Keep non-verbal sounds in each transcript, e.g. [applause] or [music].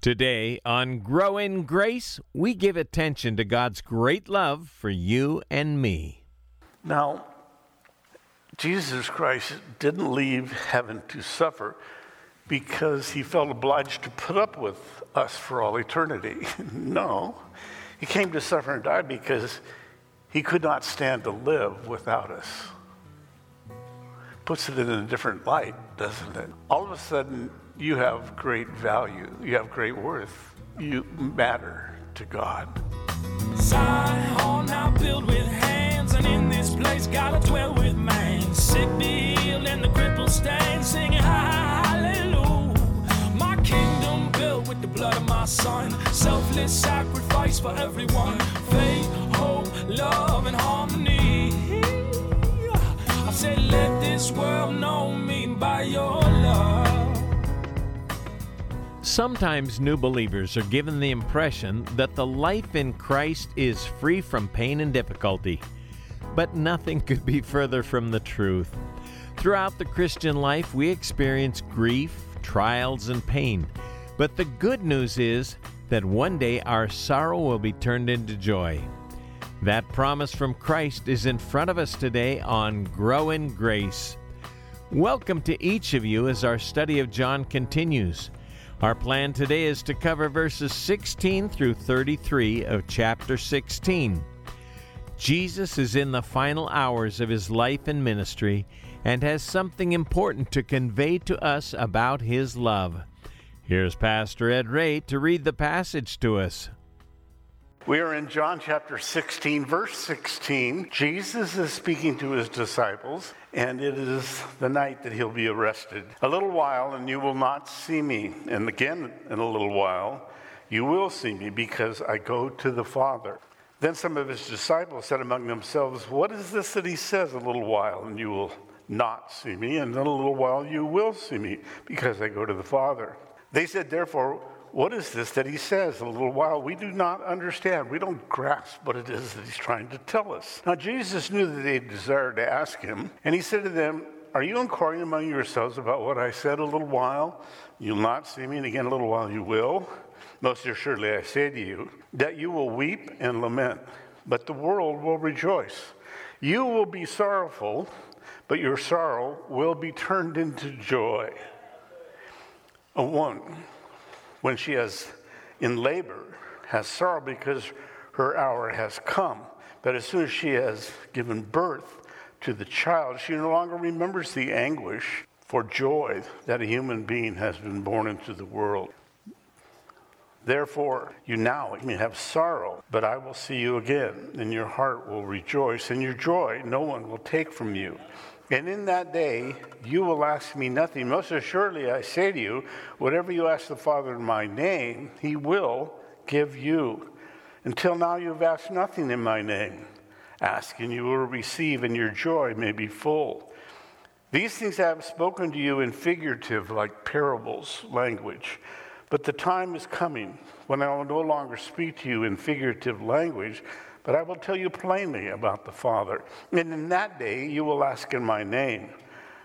Today on Grow in Grace, we give attention to God's great love for you and me. Now, Jesus Christ didn't leave heaven to suffer because he felt obliged to put up with us for all eternity. [laughs] no, he came to suffer and die because he could not stand to live without us. Puts it in a different light, doesn't it? All of a sudden, you have great value, you have great worth, you matter to God. Zion now with hands, and in this place dwell with man. Sick be healed and the stand, singing hallelujah. My kingdom built with the blood of my son, selfless sacrifice for everyone. Faith, hope, love, and harmony. I said, let this world know me by your. Sometimes new believers are given the impression that the life in Christ is free from pain and difficulty. But nothing could be further from the truth. Throughout the Christian life, we experience grief, trials, and pain. But the good news is that one day our sorrow will be turned into joy. That promise from Christ is in front of us today on Grow in Grace. Welcome to each of you as our study of John continues. Our plan today is to cover verses 16 through 33 of chapter 16. Jesus is in the final hours of his life and ministry and has something important to convey to us about his love. Here's Pastor Ed Ray to read the passage to us. We are in John chapter 16, verse 16. Jesus is speaking to his disciples, and it is the night that he'll be arrested. A little while, and you will not see me. And again, in a little while, you will see me because I go to the Father. Then some of his disciples said among themselves, What is this that he says, a little while, and you will not see me? And in a little while, you will see me because I go to the Father. They said, Therefore, what is this that he says? In a little while, we do not understand. We don't grasp what it is that he's trying to tell us. Now, Jesus knew that they desired to ask him, and he said to them, Are you inquiring among yourselves about what I said a little while? You'll not see me, and again a little while you will. Most assuredly, I say to you, that you will weep and lament, but the world will rejoice. You will be sorrowful, but your sorrow will be turned into joy. A one when she is in labor, has sorrow because her hour has come. But as soon as she has given birth to the child, she no longer remembers the anguish for joy that a human being has been born into the world. Therefore, you now may have sorrow, but I will see you again, and your heart will rejoice, and your joy no one will take from you. And in that day, you will ask me nothing. Most assuredly, I say to you, whatever you ask the Father in my name, he will give you. Until now, you have asked nothing in my name. Ask, and you will receive, and your joy may be full. These things I have spoken to you in figurative, like parables, language. But the time is coming when I will no longer speak to you in figurative language but I will tell you plainly about the Father. And in that day you will ask in my name.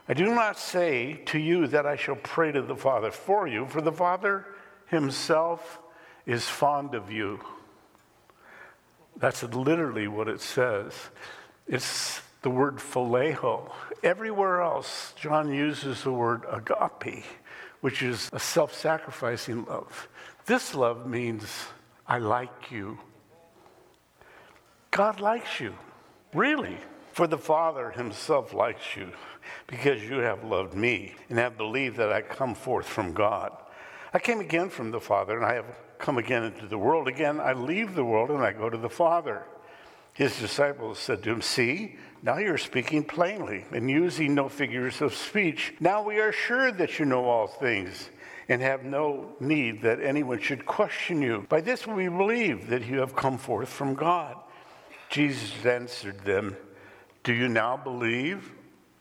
I do not say to you that I shall pray to the Father for you, for the Father himself is fond of you. That's literally what it says. It's the word phileo. Everywhere else, John uses the word agape, which is a self sacrificing love. This love means, I like you. God likes you, really. For the Father himself likes you because you have loved me and have believed that I come forth from God. I came again from the Father and I have come again into the world. Again, I leave the world and I go to the Father. His disciples said to him, See, now you're speaking plainly and using no figures of speech. Now we are sure that you know all things and have no need that anyone should question you. By this we believe that you have come forth from God. Jesus answered them, Do you now believe?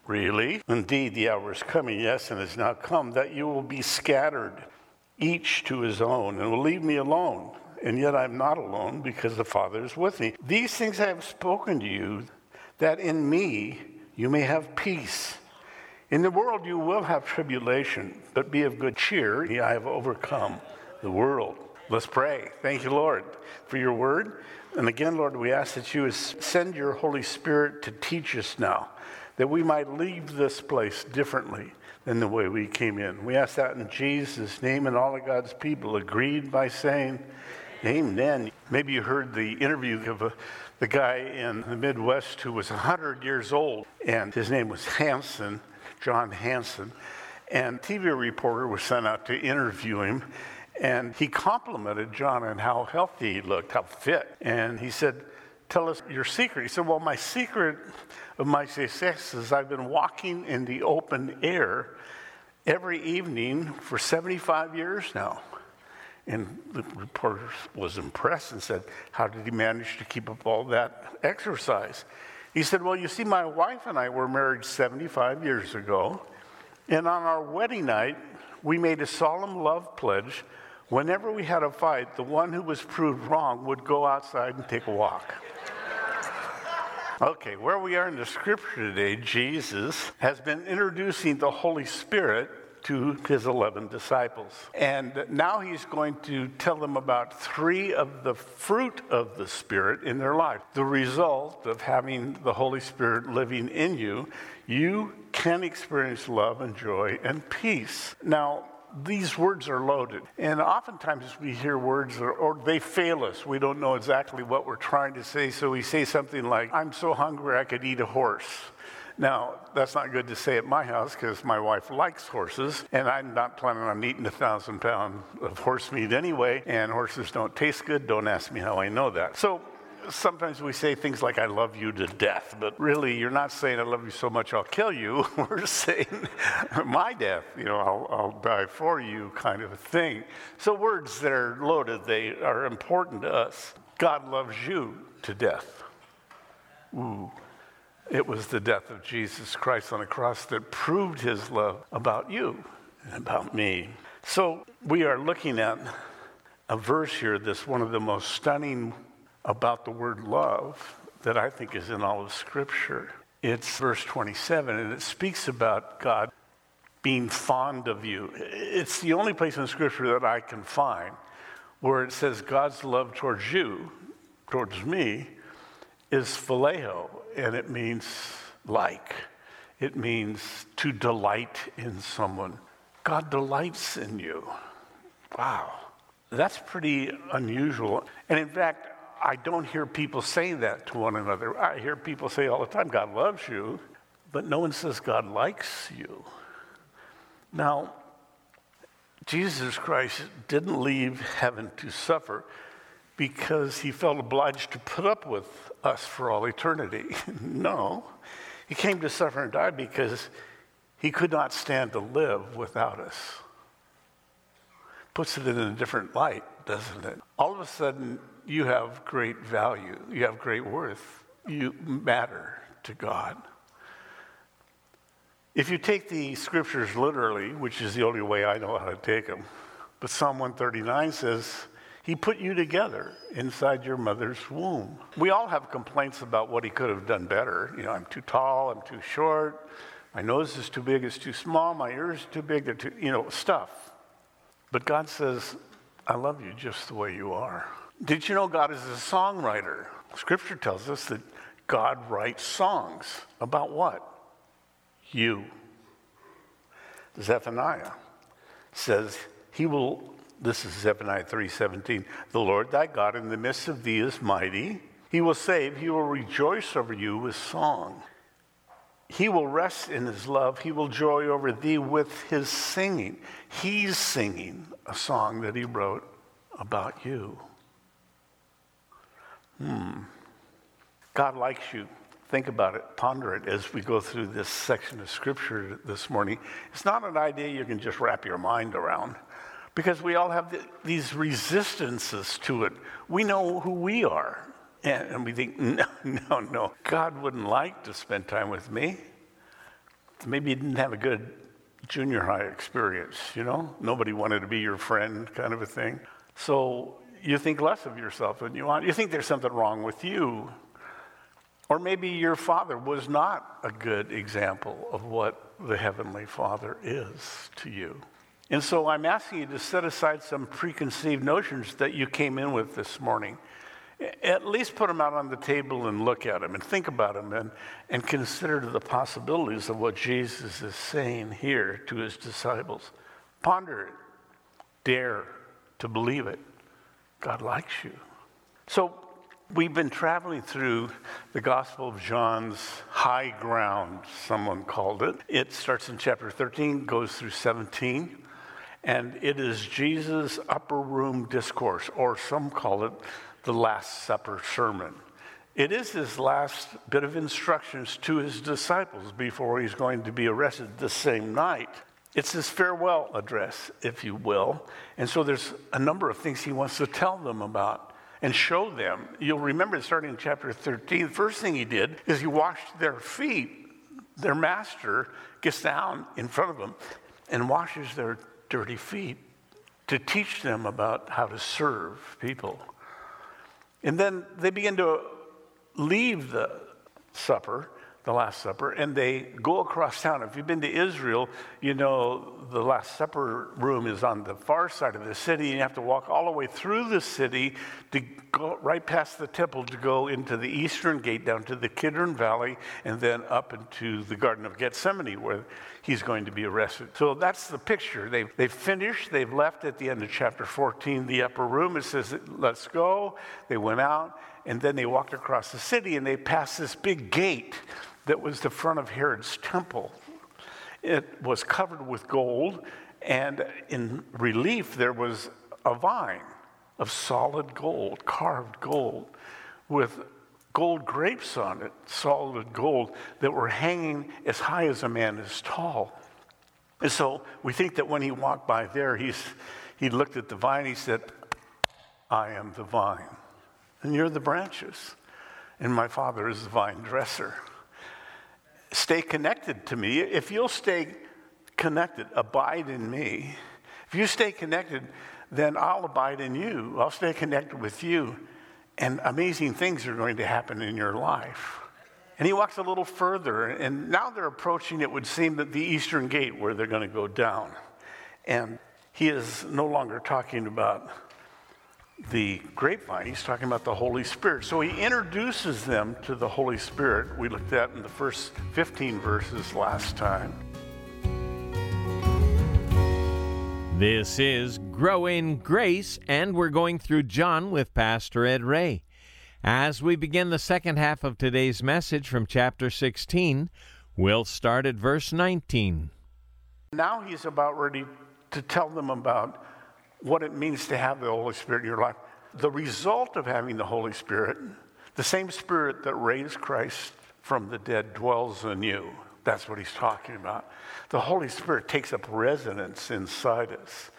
Really? Indeed, the hour is coming, yes, and has now come, that you will be scattered, each to his own, and will leave me alone. And yet I'm not alone because the Father is with me. These things I have spoken to you, that in me you may have peace. In the world you will have tribulation, but be of good cheer. I have overcome the world. Let's pray. Thank you, Lord, for your word. And again, Lord, we ask that you send your Holy Spirit to teach us now, that we might leave this place differently than the way we came in. We ask that in Jesus' name, and all of God's people agreed by saying, Amen. Maybe you heard the interview of a, the guy in the Midwest who was 100 years old, and his name was Hanson, John Hanson. And TV reporter was sent out to interview him, and he complimented John on how healthy he looked, how fit. And he said, Tell us your secret. He said, Well, my secret of my success is I've been walking in the open air every evening for 75 years now. And the reporter was impressed and said, How did he manage to keep up all that exercise? He said, Well, you see, my wife and I were married 75 years ago. And on our wedding night, we made a solemn love pledge. Whenever we had a fight, the one who was proved wrong would go outside and take a walk. Okay, where we are in the scripture today, Jesus has been introducing the Holy Spirit to his 11 disciples. And now he's going to tell them about three of the fruit of the Spirit in their life. The result of having the Holy Spirit living in you, you can experience love and joy and peace. Now, these words are loaded. And oftentimes we hear words or, or, they fail us. We don't know exactly what we're trying to say. So we say something like, I'm so hungry I could eat a horse. Now, that's not good to say at my house because my wife likes horses, and I'm not planning on eating a thousand pounds of horse meat anyway, and horses don't taste good. Don't ask me how I know that. So, sometimes we say things like, I love you to death, but really, you're not saying, I love you so much I'll kill you. [laughs] We're saying, my death, you know, I'll, I'll, die for you, kind of a thing. So, words that are loaded, they are important to us. God loves you to death. Ooh. It was the death of Jesus Christ on the cross that proved his love about you and about me. So we are looking at a verse here that's one of the most stunning about the word love that I think is in all of Scripture. It's verse 27, and it speaks about God being fond of you. It's the only place in Scripture that I can find where it says God's love towards you, towards me, is phileo, and it means like. It means to delight in someone. God delights in you. Wow. That's pretty unusual. And in fact, I don't hear people say that to one another. I hear people say all the time, God loves you, but no one says God likes you. Now, Jesus Christ didn't leave heaven to suffer because he felt obliged to put up with us for all eternity. [laughs] no. He came to suffer and die because he could not stand to live without us. Puts it in a different light, doesn't it? All of a sudden, you have great value, you have great worth, you matter to God. If you take the scriptures literally, which is the only way I know how to take them, but Psalm 139 says, he put you together inside your mother's womb. We all have complaints about what he could have done better. You know, I'm too tall, I'm too short, my nose is too big, it's too small, my ears are too big, they're too, you know, stuff. But God says, I love you just the way you are. Did you know God is a songwriter? Scripture tells us that God writes songs. About what? You. Zephaniah says he will this is Zephaniah 3:17. The Lord thy God in the midst of thee is mighty. He will save, he will rejoice over you with song. He will rest in his love. He will joy over thee with his singing. He's singing a song that he wrote about you. Hmm. God likes you. Think about it, ponder it as we go through this section of scripture this morning. It's not an idea you can just wrap your mind around because we all have the, these resistances to it. We know who we are. And, and we think, [laughs] no, no, no, God wouldn't like to spend time with me. Maybe you didn't have a good junior high experience, you know? Nobody wanted to be your friend, kind of a thing. So you think less of yourself than you want. You think there's something wrong with you. Or maybe your father was not a good example of what the Heavenly Father is to you. And so I'm asking you to set aside some preconceived notions that you came in with this morning. At least put them out on the table and look at them and think about them and, and consider the possibilities of what Jesus is saying here to his disciples. Ponder it, dare to believe it. God likes you. So we've been traveling through the Gospel of John's high ground, someone called it. It starts in chapter 13, goes through 17, and it is Jesus' upper room discourse, or some call it the Last Supper sermon. It is his last bit of instructions to his disciples before he's going to be arrested the same night. It's his farewell address, if you will. And so there's a number of things he wants to tell them about and show them. You'll remember starting in chapter 13, the first thing he did is he washed their feet. Their master gets down in front of them and washes their dirty feet to teach them about how to serve people. And then they begin to leave the supper, the Last Supper, and they go across town. If you've been to Israel, you know the Last Supper room is on the far side of the city, and you have to walk all the way through the city to go right past the temple to go into the eastern gate down to the Kidron Valley and then up into the Garden of Gethsemane where he's going to be arrested. So that's the picture. They've, they've finished, they've left at the end of chapter 14 the upper room. It says, Let's go. They went out, and then they walked across the city and they passed this big gate that was the front of Herod's temple. It was covered with gold, and in relief, there was a vine of solid gold, carved gold, with gold grapes on it, solid gold, that were hanging as high as a man is tall. And so we think that when he walked by there, he's, he looked at the vine, he said, I am the vine, and you're the branches, and my father is the vine dresser. Stay connected to me. If you'll stay connected, abide in me. If you stay connected, then I'll abide in you. I'll stay connected with you, and amazing things are going to happen in your life. And he walks a little further, and now they're approaching, it would seem, that the eastern gate where they're going to go down. And he is no longer talking about the grapevine, he's talking about the Holy Spirit. So he introduces them to the Holy Spirit. We looked at in the first 15 verses last time. This is Grow in Grace, and we're going through John with Pastor Ed Ray. As we begin the second half of today's message from chapter 16, we'll start at verse 19. Now he's about ready to tell them about what it means to have the Holy Spirit in your life. The result of having the Holy Spirit, the same Spirit that raised Christ from the dead, dwells in you. That's what he's talking about. The Holy Spirit takes up residence inside us.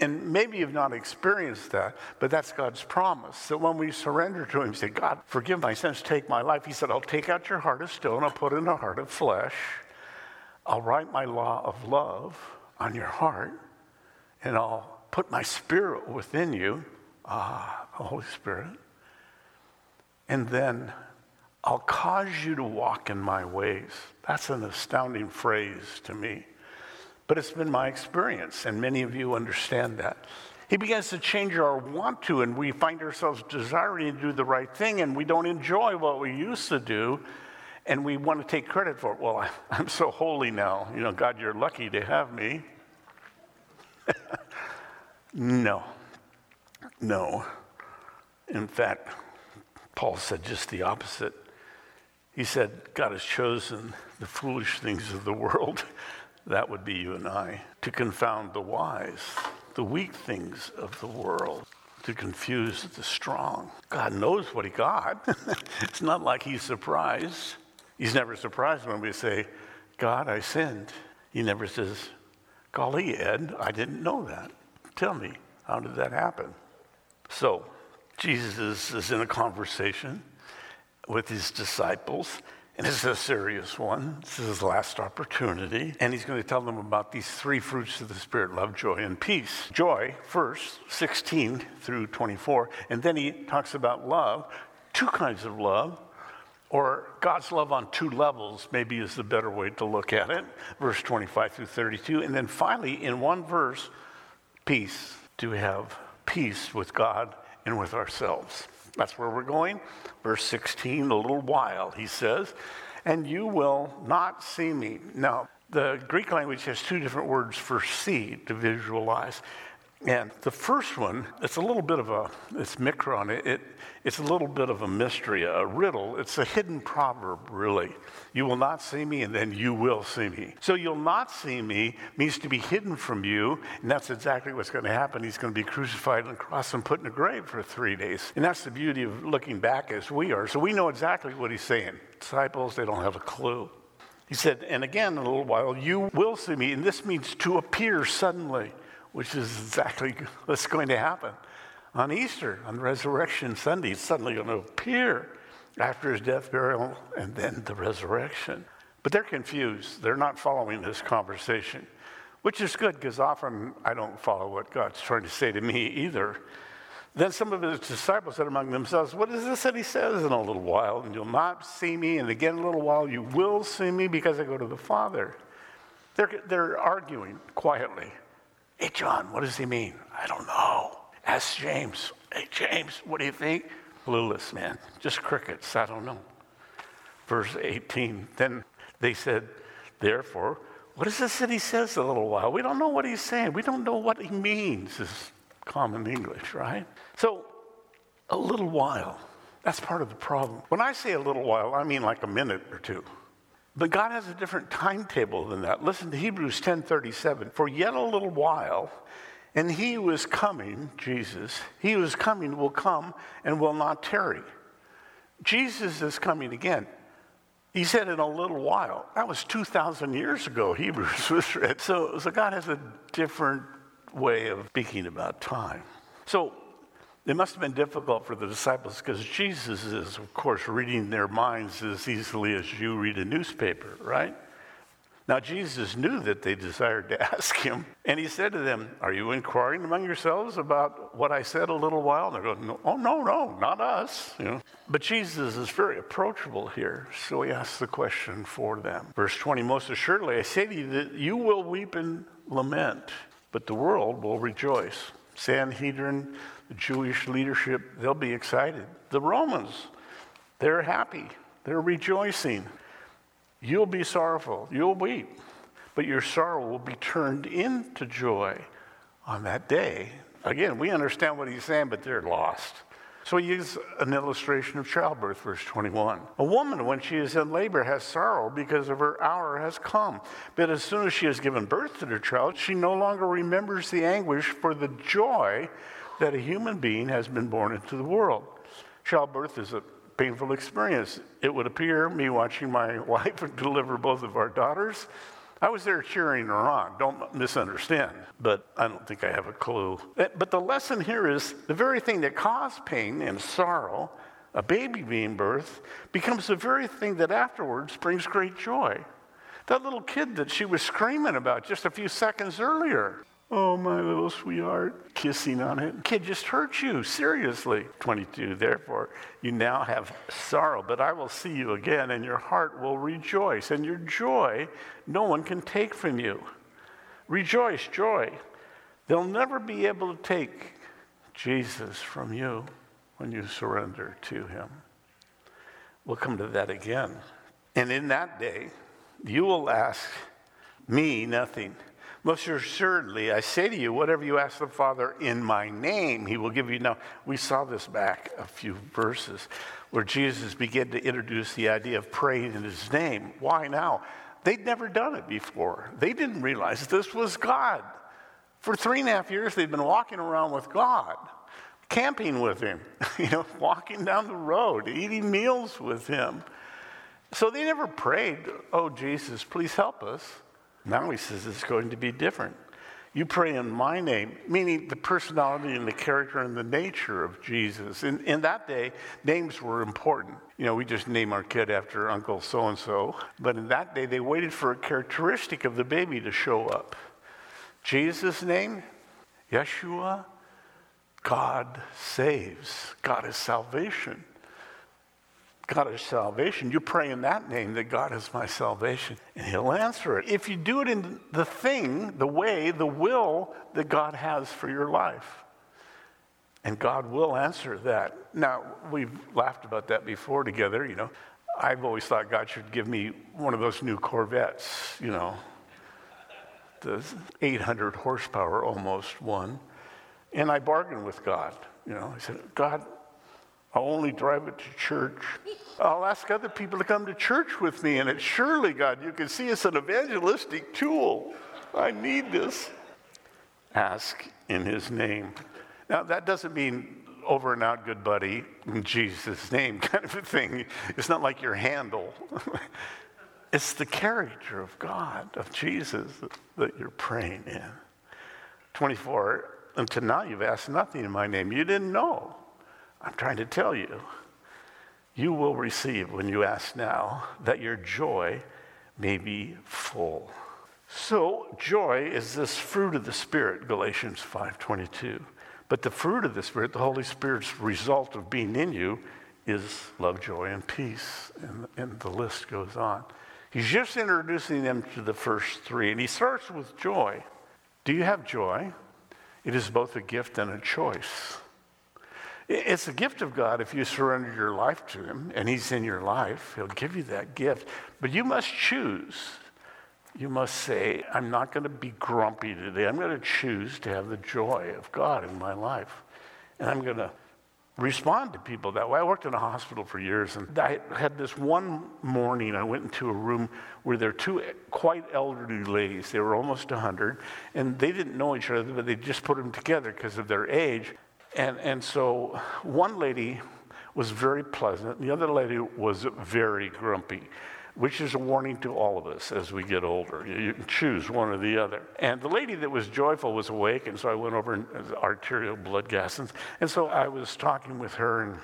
And maybe you've not experienced that, but that's God's promise. That when we surrender to Him, say, God, forgive my sins, take my life. He said, I'll take out your heart of stone, I'll put in a heart of flesh. I'll write my law of love on your heart, and I'll put my spirit within you. Ah, the Holy Spirit. And then I'll cause you to walk in my ways. That's an astounding phrase to me. But it's been my experience, and many of you understand that. He begins to change our want to, and we find ourselves desiring to do the right thing, and we don't enjoy what we used to do, and we want to take credit for it. Well, [laughs] I'm so holy now. You know, God, you're lucky to have me. [laughs] no. No. In fact, Paul said just the opposite. He said, God has chosen the foolish things of the world, [laughs] that would be you and I, to confound the wise, the weak things of the world, to confuse the strong. God knows what he got. [laughs] it's not like he's surprised. He's never surprised when we say, God, I sinned. He never says, Golly, Ed, I didn't know that. Tell me, how did that happen? So, Jesus is, in a conversation with his disciples. And is a serious one. This is his last opportunity. And he's going to tell them about these three fruits of the Spirit love, joy, and peace. Joy, first, 16 through 24. And then he talks about love, two kinds of love Or God's love on two levels, maybe is the better way to look at it. Verse 25 through 32. And then finally, in one verse, peace. We have peace with God and with ourselves? That's where we're going. Verse 16, a little while, he says, and you will not see me. Now, the Greek language has two different words for see to visualize. And the first one, it's a little bit of a, it's mikron, it, it, it's a little bit of a mystery, a riddle. It's a hidden proverb, really. You will not see me, and then you will see me. So you'll not see me means to be hidden from you, and that's exactly what's going to happen. He's going to be crucified on the cross and put in a grave for three days. And that's the beauty of looking back as we are. So we know exactly what he's saying. Disciples, they don't have a clue. He said, and again, in a little while, you will see me. And this means to appear suddenly which is exactly [laughs] what's going to happen. On Easter, on Resurrection Sunday, he's suddenly going to appear after his death, burial, and then the resurrection. But they're confused. They're not following this conversation, which is good because often I don't follow what God's trying to say to me either. Then some of his disciples said among themselves, What is this that he says in a little while? And you'll not see me, and again in a little while you will see me because I go to the Father. They're, they're arguing quietly. Hey, John, what does he mean? I don't know. Ask James. Hey, James, what do you think? Clueless, man. Just crickets. I don't know. Verse 18. Then they said, Therefore, what is this that he says a little while? We don't know what he's saying. We don't know what he means, is common English, right? So, a little while. That's part of the problem. When I say a little while, I mean like a minute or two. But God has a different timetable than that. Listen to Hebrews 10:37. For yet a little while, and he who is coming, Jesus, he who is coming will come and will not tarry. Jesus is coming again. He said in a little while. That was 2,000 years ago, [laughs] Hebrews was read. So, so God has a different way of speaking about time. So it must have been difficult for the disciples because Jesus is, of course, reading their minds as easily as you read a newspaper, right? Now, Jesus knew that they desired to [laughs] ask him, and he said to them, Are you inquiring among yourselves about what I said a little while? And they're going, Oh, no, no, not us. You know? But Jesus is very approachable here, so he asks the question for them. Verse 20 Most assuredly, I say to you that you will weep and lament, but the world will rejoice. Sanhedrin, Jewish leadership, they'll be excited. The Romans, they're happy, they're rejoicing. You'll be sorrowful, you'll weep, but your sorrow will be turned into joy on that day. Again, we understand what he's saying, but they're lost. So he uses an illustration of childbirth, verse 21. A woman, when she is in labor, has sorrow because of her hour has come. But as soon as she has given birth to her child, she no longer remembers the anguish for the joy that a human being has been born into the world. Childbirth is a painful experience. It would appear, me watching my [laughs] wife deliver both of our daughters, I was there cheering her on. Don't misunderstand, but I don't think I have a clue. Eh, but the lesson here is the very thing that caused pain and sorrow, a baby being birthed, becomes the very thing that afterwards brings great joy. That little kid that she was screaming about just a few seconds earlier, Oh, my little sweetheart, kissing on it. Kid just hurt you, seriously. 22, therefore, you now have sorrow, but I will see you again, and your heart will rejoice, and your joy no one can take from you. Rejoice, joy. They'll never be able to take Jesus from you when you surrender to him. We'll come to that again. And in that day, you will ask me nothing. Most assuredly, I say to you, whatever you ask the Father in my name, he will give you. Now, we saw this back a few verses where Jesus began to introduce the idea of praying in his name. Why now? They'd never done it before. They didn't realize this was God. For three and a half years, they'd been walking around with God, camping with him, [laughs] you know, walking down the road, eating meals with him. So they never prayed, Oh, Jesus, please help us. Now he says it's going to be different. You pray in my name, meaning the personality and the character and the nature of Jesus. In, in that day, names were important. You know, we just name our kid after Uncle so and so. But in that day, they waited for a characteristic of the baby to show up. Jesus' name, Yeshua, God saves. God is salvation. God is salvation, you pray in that name that God is my salvation, and He'll answer it. If you do it in the thing, the way, the will that God has for your life, and God will answer that. Now, we've laughed about that before together, you know. I've always thought God should give me one of those new Corvettes, you know, the 800 horsepower almost one. And I bargained with God. You know, I said, God, I'll only drive it to church. I'll ask other people to come to church with me. And it's surely, God, you can see it's an evangelistic tool. I need this. Ask in his name. Now, that doesn't mean over and out, good buddy, in Jesus' name [laughs] kind of a thing. It's not like your handle. [laughs] it's the character of God, of Jesus, that you're praying in. 24, until now you've asked nothing in my name. You didn't know. I'm trying to tell you. You will receive when you ask now that your joy may be full. So joy is this fruit of the spirit, Galatians 5:22. But the fruit of the Spirit, the Holy Spirit's result of being in you, is love, joy, and peace. And, and the list goes on. He's just introducing them to the first three, and he starts with joy. Do you have joy? It is both a gift and a choice. It's a gift of God if you surrender your life to Him and He's in your life. He'll give you that gift. But you must choose you must say, I'm not going to be grumpy today. I'm going to choose to have the joy of God in my life. And I'm going to respond to people that way. I worked in a hospital for years, and I had this one morning, I went into a room where there were two quite elderly ladies. They were almost 100, and they didn't know each other, but they just put them together because of their age. And, and so one lady was very pleasant, the other lady was very grumpy which is a warning to all of us as we get older. You can choose one or the other. And the lady that was joyful was awake, and so I went over and uh, arterial blood gas. And, and so I was talking with her, and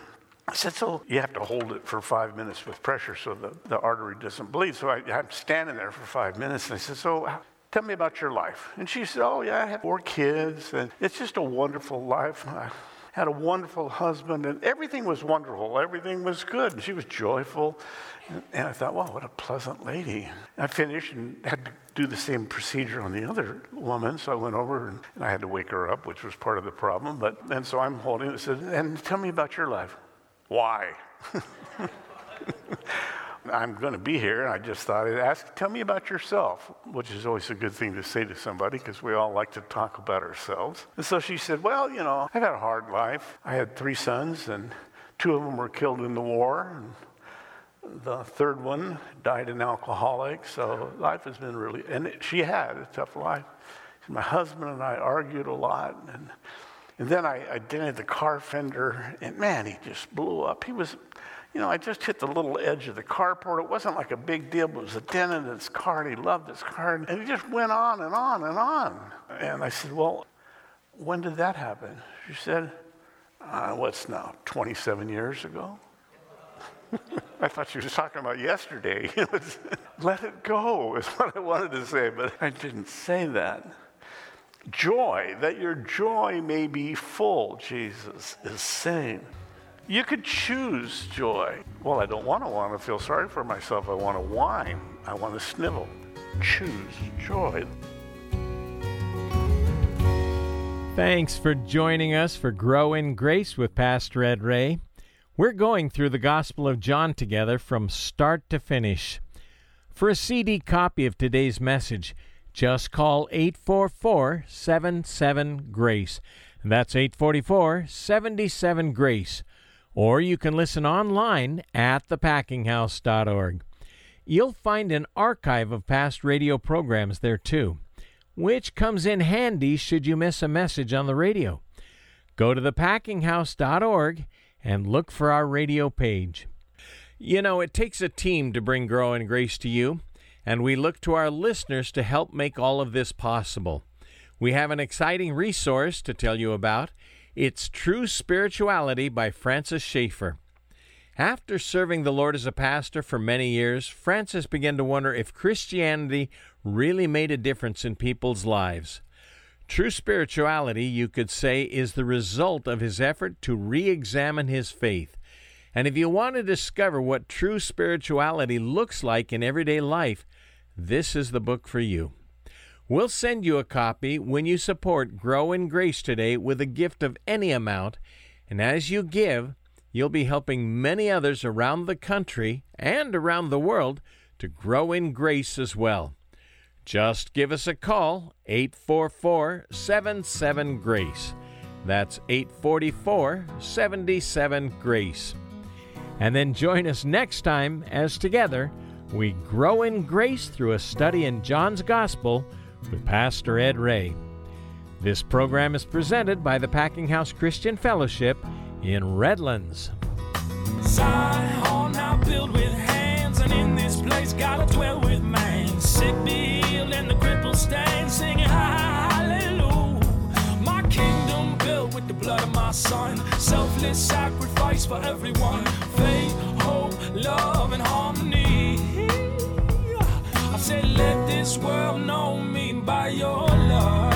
I said, So you have to hold it for five minutes with pressure so the, the artery doesn't bleed. So I, I'm standing there for five minutes, and I said, So tell me about your life. And she said, Oh, yeah, I have four kids, and it's just a wonderful life. I had a wonderful husband, and everything was wonderful. Everything was good. And she was joyful. And I thought, wow, what a pleasant lady. I finished and had to do the same procedure on the other woman. So I went over and, I had to wake her up, which was part of the problem. But and so I'm holding it and said, and tell me about your life. Why? [laughs] I'm going to be here, and I just thought I'd ask, tell me about yourself, which is always a good thing to say to somebody because we all like to talk about ourselves. And so she said, Well, you know, I've had a hard life. I had three sons, and two of them were killed in the war. And the third one died an alcoholic, so life has been really, and it, she had a tough life. My husband and I argued a lot, and, and then I, I dented the car fender, and man, he just blew up. He was, you know, I just hit the little edge of the carport. It wasn't like a big deal, but it was a dent in his car, and he loved his car, and he just went on and on and on. And I said, well, when did that happen? She said, uh, what's now, 27 years ago? [laughs] I thought she was talking about yesterday. [laughs] Let it go is what I wanted to say, but I didn't say that. Joy, that your joy may be full, Jesus is saying. You could choose joy. Well, I don't want to want to feel sorry for myself. I want to whine. I want to snivel. Choose joy. Thanks for joining us for Grow in Grace with Pastor Ed Ray. We're going through the Gospel of John together from start to finish. For a CD copy of today's message, just call 844 77 Grace. That's 844 77 Grace. Or you can listen online at thepackinghouse.org. You'll find an archive of past radio programs there too, which comes in handy should you miss a message on the radio. Go to thepackinghouse.org and look for our radio page. You know, it takes a team to bring Grow in Grace to you, and we look to our listeners to help make all of this possible. We have an exciting resource to tell you about. It's True Spirituality by Francis Schaeffer. After serving the Lord as a pastor for many years, Francis began to wonder if Christianity really made a difference in people's lives. True spirituality, you could say, is the result of his effort to re examine his faith And if you want to discover what true spirituality looks like in everyday life, this is the book for you. We'll send you a copy when you support Grow in Grace today with a gift of any amount. And as you give, you'll be helping many others around the country and around the world to grow in grace as well. Just give us a call, 844 77 Grace. That's 844 77 Grace. And then join us next time as together we grow in grace through a study in John's Gospel with Pastor Ed Ray. This program is presented by the Packing House Christian Fellowship in Redlands. Zion with hands, and in this place dwell with man. Sick be healed, and the stand, singing hallelujah. My kingdom built with the blood of my son, selfless sacrifice for everyone. Faith, hope, love, and harmony said, Let this world know me by your love.